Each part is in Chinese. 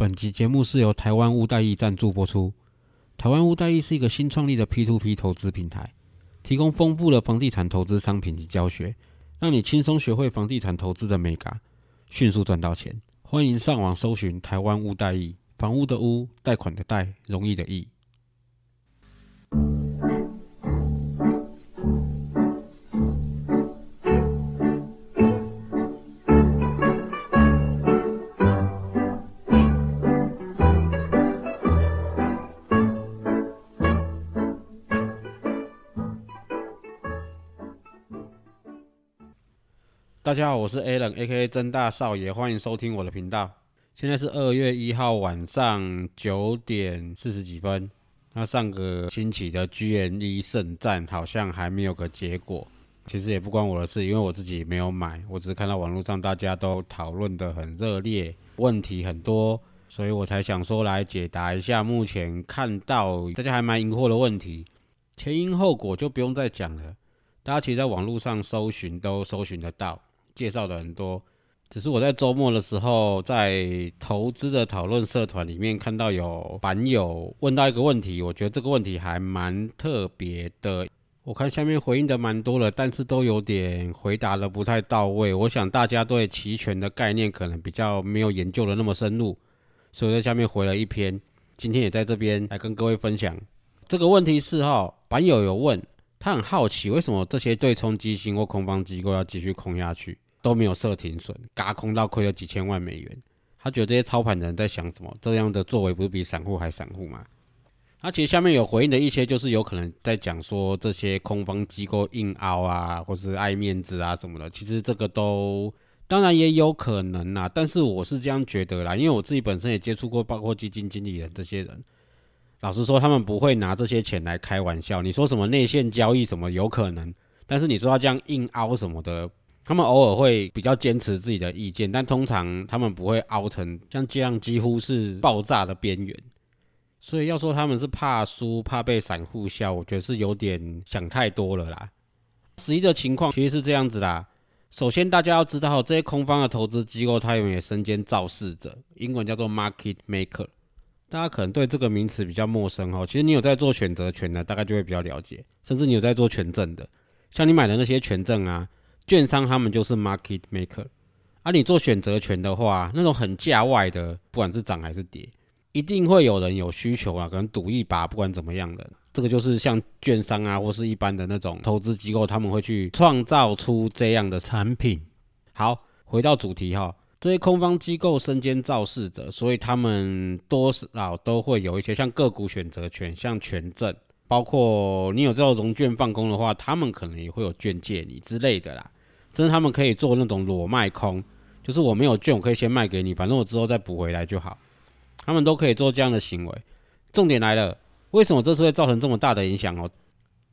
本集节目是由台湾屋代易赞助播出。台湾屋代易是一个新创立的 P2P 投资平台，提供丰富的房地产投资商品及教学，让你轻松学会房地产投资的美感，迅速赚到钱。欢迎上网搜寻台湾屋代易，房屋的屋，贷款的贷，容易的易。大家好，我是 Alan，A.K.A. 真大少爷，欢迎收听我的频道。现在是二月一号晚上九点四十几分。那上个星期的 G.N.E 圣战好像还没有个结果，其实也不关我的事，因为我自己没有买，我只是看到网络上大家都讨论的很热烈，问题很多，所以我才想说来解答一下目前看到大家还蛮疑惑的问题。前因后果就不用再讲了，大家其实在网络上搜寻都搜寻得到。介绍的很多，只是我在周末的时候，在投资的讨论社团里面看到有版友问到一个问题，我觉得这个问题还蛮特别的。我看下面回应的蛮多了，但是都有点回答的不太到位。我想大家对期权的概念可能比较没有研究的那么深入，所以在下面回了一篇，今天也在这边来跟各位分享这个问题是哈，版友有问。他很好奇，为什么这些对冲基金或空方机构要继续空下去，都没有设停损，嘎空到亏了几千万美元？他觉得这些操盘人在想什么？这样的作为不是比散户还散户吗？那其实下面有回应的一些，就是有可能在讲说这些空方机构硬凹啊，或是爱面子啊什么的。其实这个都当然也有可能啦，但是我是这样觉得啦，因为我自己本身也接触过，包括基金经理人这些人。老实说，他们不会拿这些钱来开玩笑。你说什么内线交易什么有可能，但是你说要这样硬凹什么的，他们偶尔会比较坚持自己的意见，但通常他们不会凹成像这样，几乎是爆炸的边缘。所以要说他们是怕输、怕被散户笑，我觉得是有点想太多了啦。实际的情况其实是这样子啦。首先，大家要知道，这些空方的投资机构，他也身兼造势者，英文叫做 market maker。大家可能对这个名词比较陌生哦。其实你有在做选择权的，大概就会比较了解。甚至你有在做权证的，像你买的那些权证啊，券商他们就是 market maker。而你做选择权的话，那种很价外的，不管是涨还是跌，一定会有人有需求啊，可能赌一把，不管怎么样的，这个就是像券商啊，或是一般的那种投资机构，他们会去创造出这样的产品。好，回到主题哈。这些空方机构身兼造势者，所以他们多少都会有一些像个股选择权、像权证，包括你有这种融券放空的话，他们可能也会有券借你之类的啦。甚至他们可以做那种裸卖空，就是我没有券，我可以先卖给你，反正我之后再补回来就好。他们都可以做这样的行为。重点来了，为什么这次会造成这么大的影响哦？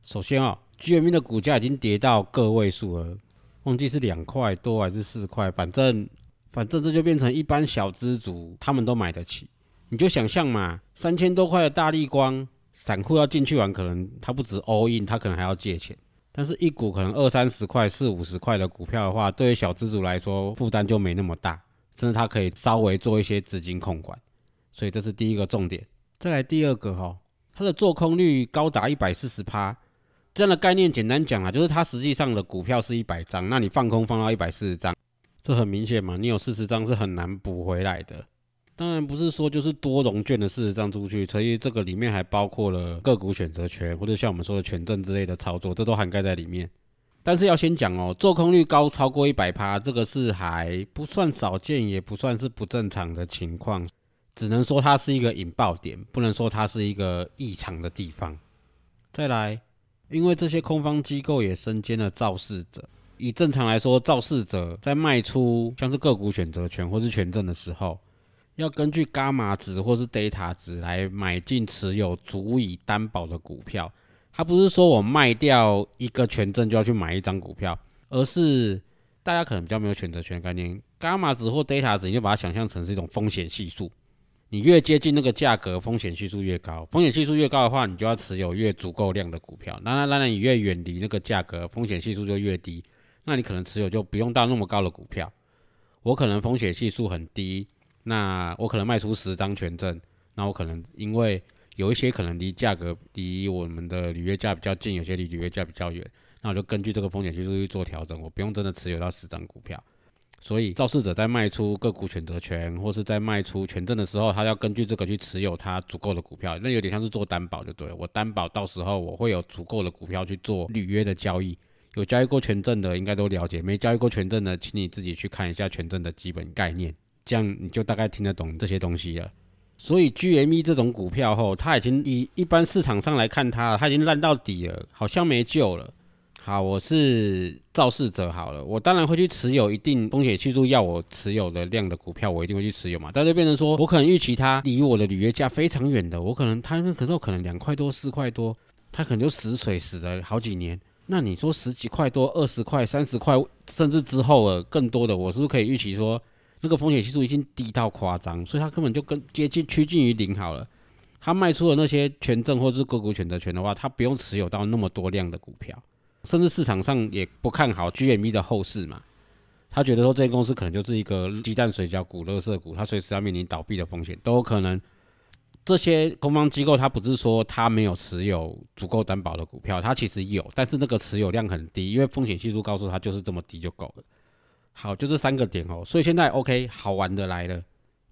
首先啊，GME 的股价已经跌到个位数了，忘记是两块多还是四块，反正。反正这就变成一般小资族他们都买得起，你就想象嘛，三千多块的大力光，散户要进去玩，可能他不止 all in，他可能还要借钱。但是一股可能二三十块、四五十块的股票的话，对于小资族来说负担就没那么大，甚至他可以稍微做一些资金控管。所以这是第一个重点。再来第二个哈，它的做空率高达一百四十趴，这样的概念简单讲啊，就是它实际上的股票是一百张，那你放空放到一百四十张。这很明显嘛，你有四十张是很难补回来的。当然不是说就是多融券的四十张出去，所以这个里面还包括了个股选择权或者像我们说的权证之类的操作，这都涵盖在里面。但是要先讲哦，做空率高超过一百趴，这个是还不算少见，也不算是不正常的情况，只能说它是一个引爆点，不能说它是一个异常的地方。再来，因为这些空方机构也身兼了肇事者。以正常来说，肇事者在卖出像是个股选择权或是权证的时候，要根据伽马值或是 data 值来买进持有足以担保的股票。它不是说我卖掉一个权证就要去买一张股票，而是大家可能比较没有选择权的概念，伽马值或 data 值，你就把它想象成是一种风险系数。你越接近那个价格，风险系数越高。风险系数越高的话，你就要持有越足够量的股票。当然，当然，你越远离那个价格，风险系数就越低。那你可能持有就不用到那么高的股票，我可能风险系数很低，那我可能卖出十张权证，那我可能因为有一些可能离价格离我们的履约价比较近，有些离履约价比较远，那我就根据这个风险系数去做调整，我不用真的持有到十张股票。所以，肇事者在卖出个股选择权或是在卖出权证的时候，他要根据这个去持有他足够的股票，那有点像是做担保，就对我担保到时候我会有足够的股票去做履约的交易。有交易过权证的应该都了解，没交易过权证的，请你自己去看一下权证的基本概念，这样你就大概听得懂这些东西了。所以，GME 这种股票后，它已经以一般市场上来看它，它已经烂到底了，好像没救了。好，我是肇事者。好了，我当然会去持有一定风险系数要我持有的量的股票，我一定会去持有嘛。但是变成说我可能预期它离我的履约价非常远的，我可能它那可是可能两块多、四块多，它可能就死水死了好几年。那你说十几块多、二十块、三十块，甚至之后了更多的，我是不是可以预期说那个风险系数已经低到夸张，所以它根本就跟接近趋近于零好了。他卖出的那些权证或者是个股选择权的话，他不用持有到那么多量的股票。甚至市场上也不看好 GME 的后市嘛？他觉得说这些公司可能就是一个鸡蛋水饺股、乐色股，它随时要面临倒闭的风险都有可能。这些空方机构它不是说它没有持有足够担保的股票，它其实有，但是那个持有量很低，因为风险系数告诉它就是这么低就够了。好，就这三个点哦。所以现在 OK，好玩的来了。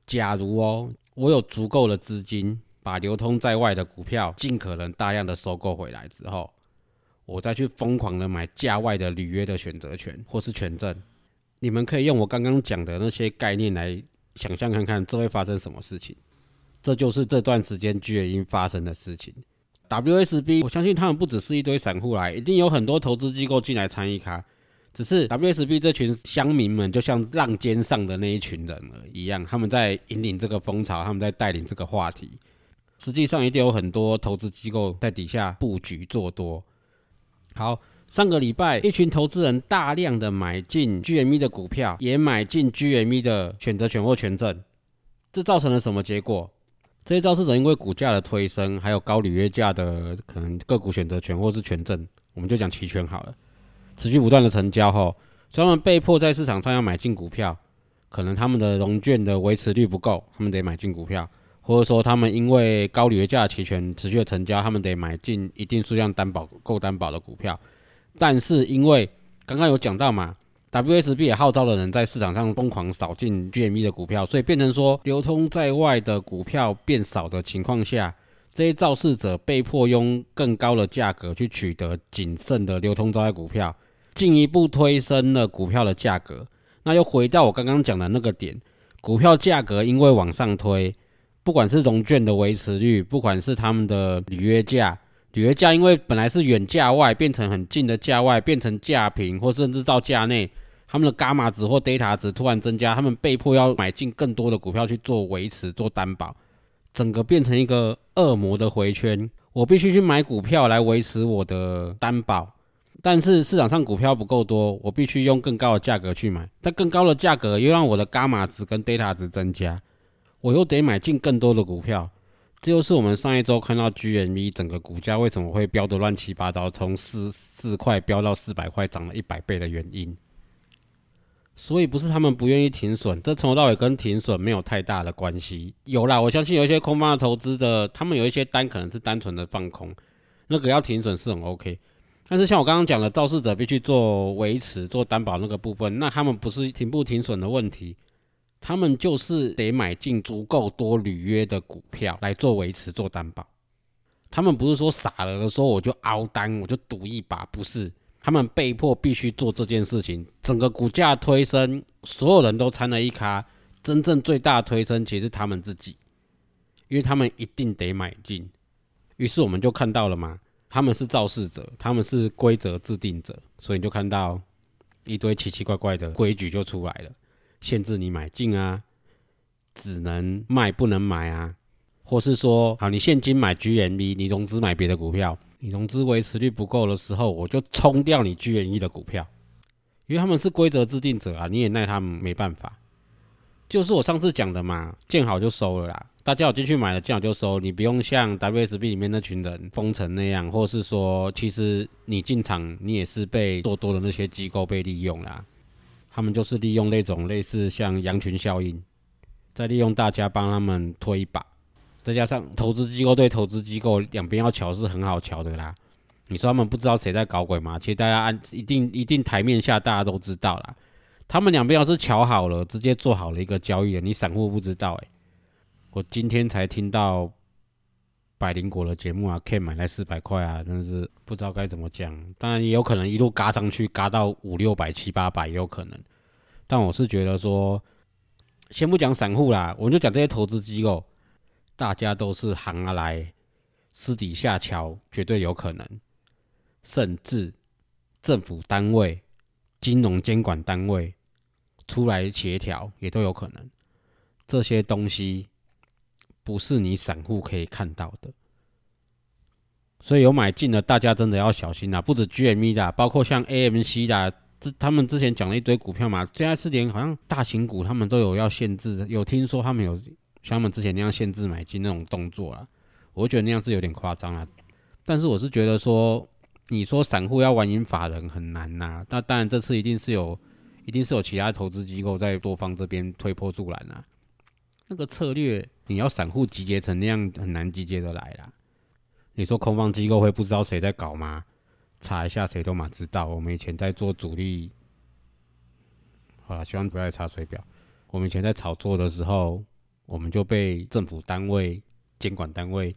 假如哦，我有足够的资金，把流通在外的股票尽可能大量的收购回来之后。我再去疯狂的买价外的履约的选择权或是权证，你们可以用我刚刚讲的那些概念来想象看看，这会发生什么事情？这就是这段时间 G 因发生的事情。WSB，我相信他们不只是一堆散户来，一定有很多投资机构进来参与卡。只是 WSB 这群乡民们就像浪尖上的那一群人一样，他们在引领这个风潮，他们在带领这个话题。实际上，一定有很多投资机构在底下布局做多。好，上个礼拜一群投资人大量的买进 GME 的股票，也买进 GME 的选择权或权证，这造成了什么结果？这些肇事者因为股价的推升，还有高履约价的可能个股选择权或是权证，我们就讲期权好了，持续不断的成交后，所以他们被迫在市场上要买进股票，可能他们的融券的维持率不够，他们得买进股票。或者说，他们因为高履约价期权持续的成交，他们得买进一定数量担保够担保的股票。但是因为刚刚有讲到嘛，WSB 也号召了人在市场上疯狂扫进 GME 的股票，所以变成说流通在外的股票变少的情况下，这些肇事者被迫用更高的价格去取得仅剩的流通在外股票，进一步推升了股票的价格。那又回到我刚刚讲的那个点，股票价格因为往上推。不管是融券的维持率，不管是他们的履约价，履约价因为本来是远价外变成很近的价外，变成价平或甚至到价内，他们的伽马值或 data 值突然增加，他们被迫要买进更多的股票去做维持、做担保，整个变成一个恶魔的回圈。我必须去买股票来维持我的担保，但是市场上股票不够多，我必须用更高的价格去买，但更高的价格又让我的伽马值跟 data 值增加。我又得买进更多的股票，这就是我们上一周看到 GME 整个股价为什么会飙得乱七八糟，从四四块飙到四百块，涨了一百倍的原因。所以不是他们不愿意停损，这从头到尾跟停损没有太大的关系。有啦，我相信有一些空方的投资的，他们有一些单可能是单纯的放空，那个要停损是很 OK。但是像我刚刚讲的，肇事者必须做维持、做担保那个部分，那他们不是停不停损的问题。他们就是得买进足够多履约的股票来做维持、做担保。他们不是说傻了的时候我就熬单，我就赌一把，不是。他们被迫必须做这件事情。整个股价推升，所有人都参了一卡，真正最大推升其实是他们自己，因为他们一定得买进。于是我们就看到了嘛，他们是肇事者，他们是规则制定者，所以你就看到一堆奇奇怪怪的规矩就出来了。限制你买进啊，只能卖不能买啊，或是说，好，你现金买 GME，你融资买别的股票，你融资维持率不够的时候，我就冲掉你 GME 的股票，因为他们是规则制定者啊，你也奈他们没办法。就是我上次讲的嘛，见好就收了啦，大家有进去买了，见好就收，你不用像 WSB 里面那群人封城那样，或是说，其实你进场你也是被做多的那些机构被利用啦。他们就是利用那种类似像羊群效应，再利用大家帮他们推一把，再加上投资机构对投资机构两边要瞧是很好瞧的啦。你说他们不知道谁在搞鬼吗？其实大家按一定一定台面下大家都知道啦。他们两边要是瞧好了，直接做好了一个交易了，你散户不知道诶。我今天才听到百灵果的节目啊，K 买来四百块啊，真是不知道该怎么讲。当然也有可能一路嘎上去，嘎到五六百、七八百也有可能。但我是觉得说，先不讲散户啦，我们就讲这些投资机构，大家都是行啊来，私底下瞧绝对有可能，甚至政府单位、金融监管单位出来协调也都有可能。这些东西不是你散户可以看到的，所以有买进的大家真的要小心啊！不止 GME 的，包括像 AMC 的。这他们之前讲了一堆股票嘛，现在是连好像大型股他们都有要限制，有听说他们有像他们之前那样限制买进那种动作啦，我觉得那样是有点夸张啦。但是我是觉得说，你说散户要玩赢法人很难呐，那当然这次一定是有，一定是有其他投资机构在多方这边推波助澜啊。那个策略你要散户集结成那样很难集结的来啦。你说空方机构会不知道谁在搞吗？查一下，谁都嘛知道。我们以前在做主力，好了，希望不要查水表。我们以前在炒作的时候，我们就被政府单位、监管单位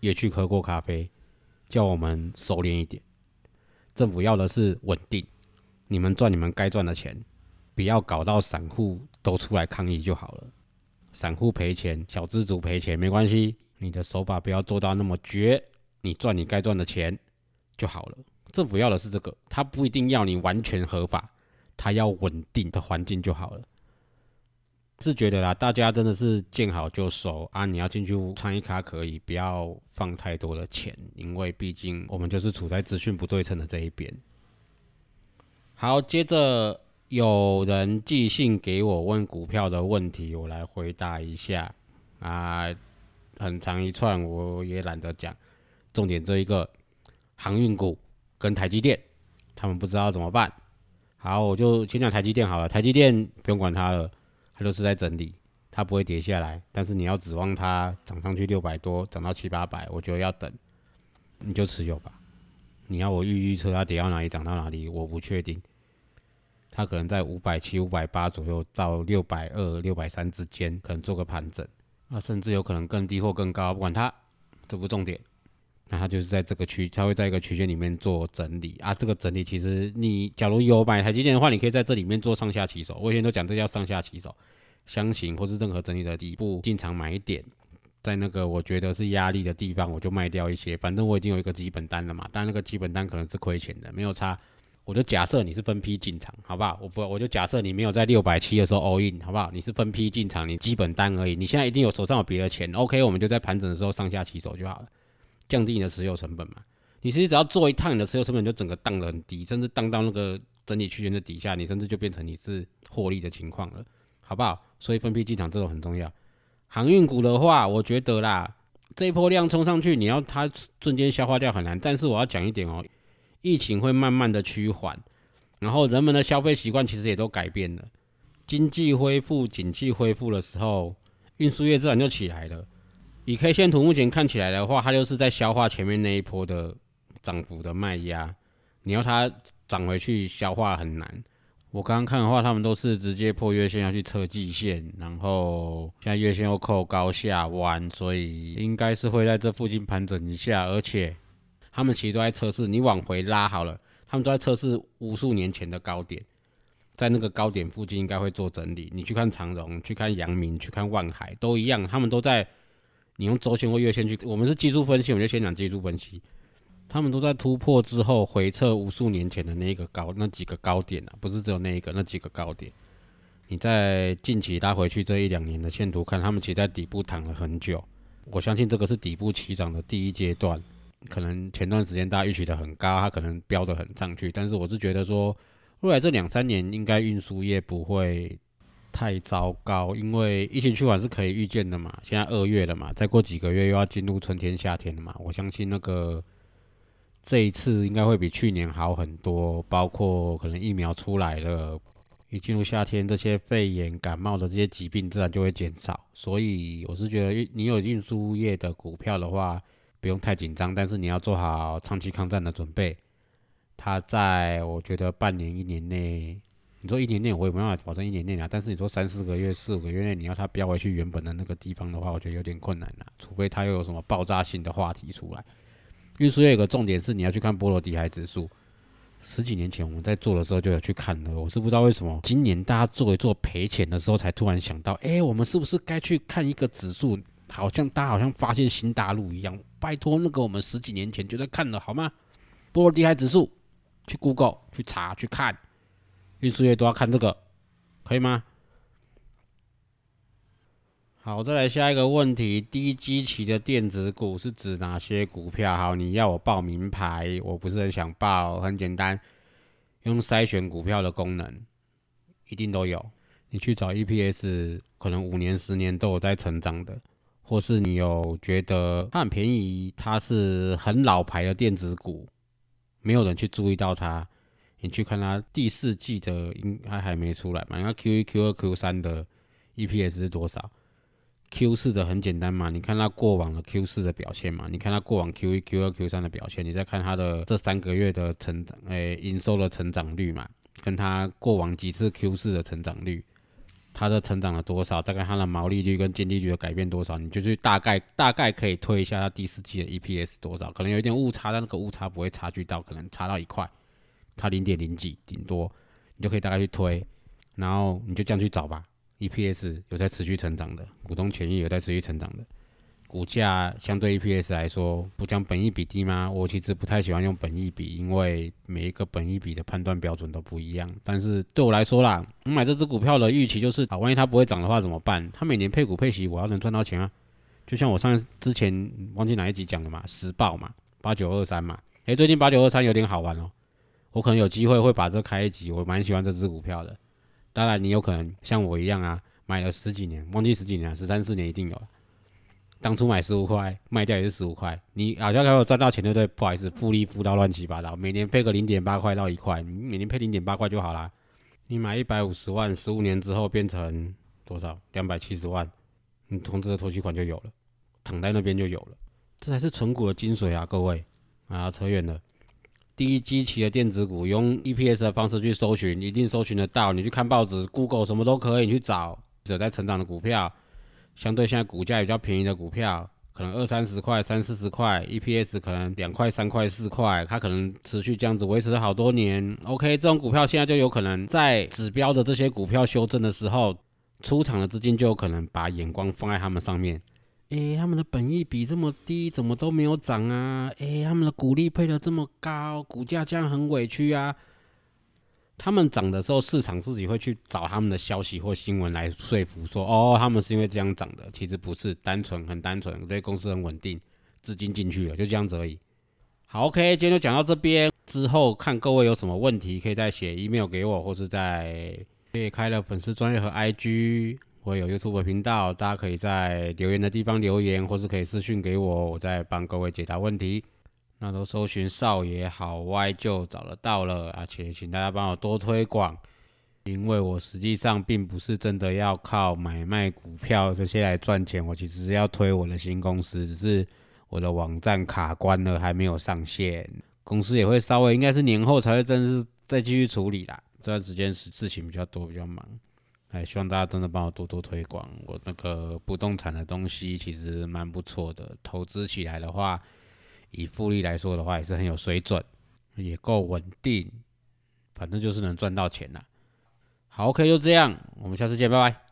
也去喝过咖啡，叫我们收敛一点。政府要的是稳定，你们赚你们该赚的钱，不要搞到散户都出来抗议就好了。散户赔钱，小资族赔钱没关系，你的手法不要做到那么绝，你赚你该赚的钱。就好了。政府要的是这个，他不一定要你完全合法，他要稳定的环境就好了。是觉得啦，大家真的是见好就收啊！你要进去参一卡可以，不要放太多的钱，因为毕竟我们就是处在资讯不对称的这一边。好，接着有人寄信给我问股票的问题，我来回答一下啊。很长一串，我也懒得讲，重点这一个。航运股跟台积电，他们不知道怎么办。好，我就先讲台积电好了。台积电不用管它了，它就是在整理，它不会跌下来。但是你要指望它涨上去六百多，涨到七八百，我觉得要等。你就持有吧。你要我预预测它跌到哪里，涨到哪里，我不确定。它可能在五百七、五百八左右到六百二、六百三之间，可能做个盘整。啊，甚至有可能更低或更高，不管它，这不重点。那它就是在这个区，它会在一个区间里面做整理啊。这个整理其实你假如有买台积电的话，你可以在这里面做上下起手。我以前都讲这叫上下起手，箱型或是任何整理的底部进场买一点，在那个我觉得是压力的地方，我就卖掉一些。反正我已经有一个基本单了嘛，但那个基本单可能是亏钱的，没有差。我就假设你是分批进场，好不好？我不，我就假设你没有在六百七的时候 all in，好不好？你是分批进场，你基本单而已。你现在一定有手上有别的钱，OK，我们就在盘整的时候上下起手就好了。降低你的持有成本嘛？你其实只要做一趟，你的持有成本就整个荡得很低，甚至荡到那个整体区间的底下，你甚至就变成你是获利的情况了，好不好？所以分批进场这种很重要。航运股的话，我觉得啦，这一波量冲上去，你要它瞬间消化掉很难。但是我要讲一点哦，疫情会慢慢的趋缓，然后人们的消费习惯其实也都改变了，经济恢复、景气恢复的时候，运输业自然就起来了。以 K 线图目前看起来的话，它就是在消化前面那一波的涨幅的卖压，你要它涨回去消化很难。我刚刚看的话，他们都是直接破月线要去测季线，然后现在月线又扣高下弯，所以应该是会在这附近盘整一下。而且他们其实都在测试，你往回拉好了，他们都在测试无数年前的高点，在那个高点附近应该会做整理。你去看长荣，去看阳明，去看万海，都一样，他们都在。你用周线或月线去，我们是技术分析，我们就先讲技术分析。他们都在突破之后回撤无数年前的那个高那几个高点啊，不是只有那一个那几个高点。你在近期拉回去这一两年的线图看，他们其实在底部躺了很久。我相信这个是底部起涨的第一阶段，可能前段时间大家预期的很高，它可能飙的很上去，但是我是觉得说，未来这两三年应该运输业不会。太糟糕，因为疫情趋缓是可以预见的嘛。现在二月了嘛，再过几个月又要进入春天、夏天了嘛。我相信那个这一次应该会比去年好很多，包括可能疫苗出来了，一进入夏天，这些肺炎、感冒的这些疾病自然就会减少。所以我是觉得，你有运输业的股票的话，不用太紧张，但是你要做好长期抗战的准备。它在我觉得半年、一年内，你说一年内我也没办法保证一年内啊。但是你说三四个月、四五个月内，你要它飙回去原本的那个地方的话，我觉得有点困难了。除非它又有什么爆炸性的话题出来。运输业有个重点是，你要去看波罗的海指数。十几年前我们在做的时候就有去看了，我是不知道为什么今年大家做一做赔钱的时候才突然想到，哎，我们是不是该去看一个指数？好像大家好像发现新大陆一样。拜托，那个我们十几年前就在看了，好吗？波罗的海指数，去 Google 去查去看，运输业都要看这个，可以吗？好，再来下一个问题，低基期的电子股是指哪些股票？好，你要我报名牌，我不是很想报，很简单，用筛选股票的功能，一定都有。你去找 EPS，可能五年、十年都有在成长的，或是你有觉得它很便宜，它是很老牌的电子股，没有人去注意到它，你去看它第四季的应该还没出来嘛？因为 Q 一、Q 二、Q 三的 EPS 是多少？Q 四的很简单嘛，你看它过往的 Q 四的表现嘛，你看它过往 Q 一、Q 二、Q 三的表现，你再看它的这三个月的成长，诶，营收的成长率嘛，跟它过往几次 Q 四的成长率，它的成长了多少？大概它的毛利率跟净利率的改变多少？你就去大概大概可以推一下它第四季的 EPS 多少？可能有一点误差，但那个误差不会差距到可能差到一块，差零点零几顶多，你就可以大概去推，然后你就这样去找吧。EPS 有在持续成长的，股东权益有在持续成长的，股价相对 EPS 来说，不讲本益比低吗？我其实不太喜欢用本益比，因为每一个本益比的判断标准都不一样。但是对我来说啦，我买这只股票的预期就是，啊，万一它不会涨的话怎么办？它每年配股配息，我要能赚到钱啊！就像我上之前忘记哪一集讲的嘛，时报嘛，八九二三嘛，诶，最近八九二三有点好玩哦，我可能有机会会把这开一集，我蛮喜欢这只股票的。当然，你有可能像我一样啊，买了十几年，忘记十几年，十三四年一定有了。当初买十五块，卖掉也是十五块，你好像还有赚到钱，对不对？不好意思，复利复到乱七八糟，每年配个零点八块到一块，你每年配零点八块就好啦。你买一百五十万，十五年之后变成多少？两百七十万，你投资的投期款就有了，躺在那边就有了，这才是纯股的精髓啊，各位啊，扯远了。第一机器的电子股，用 EPS 的方式去搜寻，一定搜寻得到。你去看报纸、Google 什么都可以，你去找有在成长的股票，相对现在股价比较便宜的股票，可能二三十块、三四十块，EPS 可能两块、三块、四块，它可能持续这样子维持了好多年。OK，这种股票现在就有可能在指标的这些股票修正的时候，出场的资金就有可能把眼光放在他们上面。诶，他们的本益比这么低，怎么都没有涨啊？诶，他们的股利配的这么高，股价这样很委屈啊。他们涨的时候，市场自己会去找他们的消息或新闻来说服，说哦，他们是因为这样涨的。其实不是，单纯很单纯，这些公司很稳定，资金进去了，就这样子而已。好，OK，今天就讲到这边，之后看各位有什么问题，可以再写 email 给我，或是在可以开了粉丝专业和 IG。我有 YouTube 频道，大家可以在留言的地方留言，或是可以私讯给我，我再帮各位解答问题。那都搜寻少爷好歪就找得到了，而且请大家帮我多推广，因为我实际上并不是真的要靠买卖股票这些来赚钱，我其实是要推我的新公司，只是我的网站卡关了，还没有上线，公司也会稍微应该是年后才会正式再继续处理啦。这段时间是事情比较多，比较忙。哎，希望大家真的帮我多多推广我那个不动产的东西，其实蛮不错的。投资起来的话，以复利来说的话，也是很有水准，也够稳定，反正就是能赚到钱了。好，OK，就这样，我们下次见，拜拜。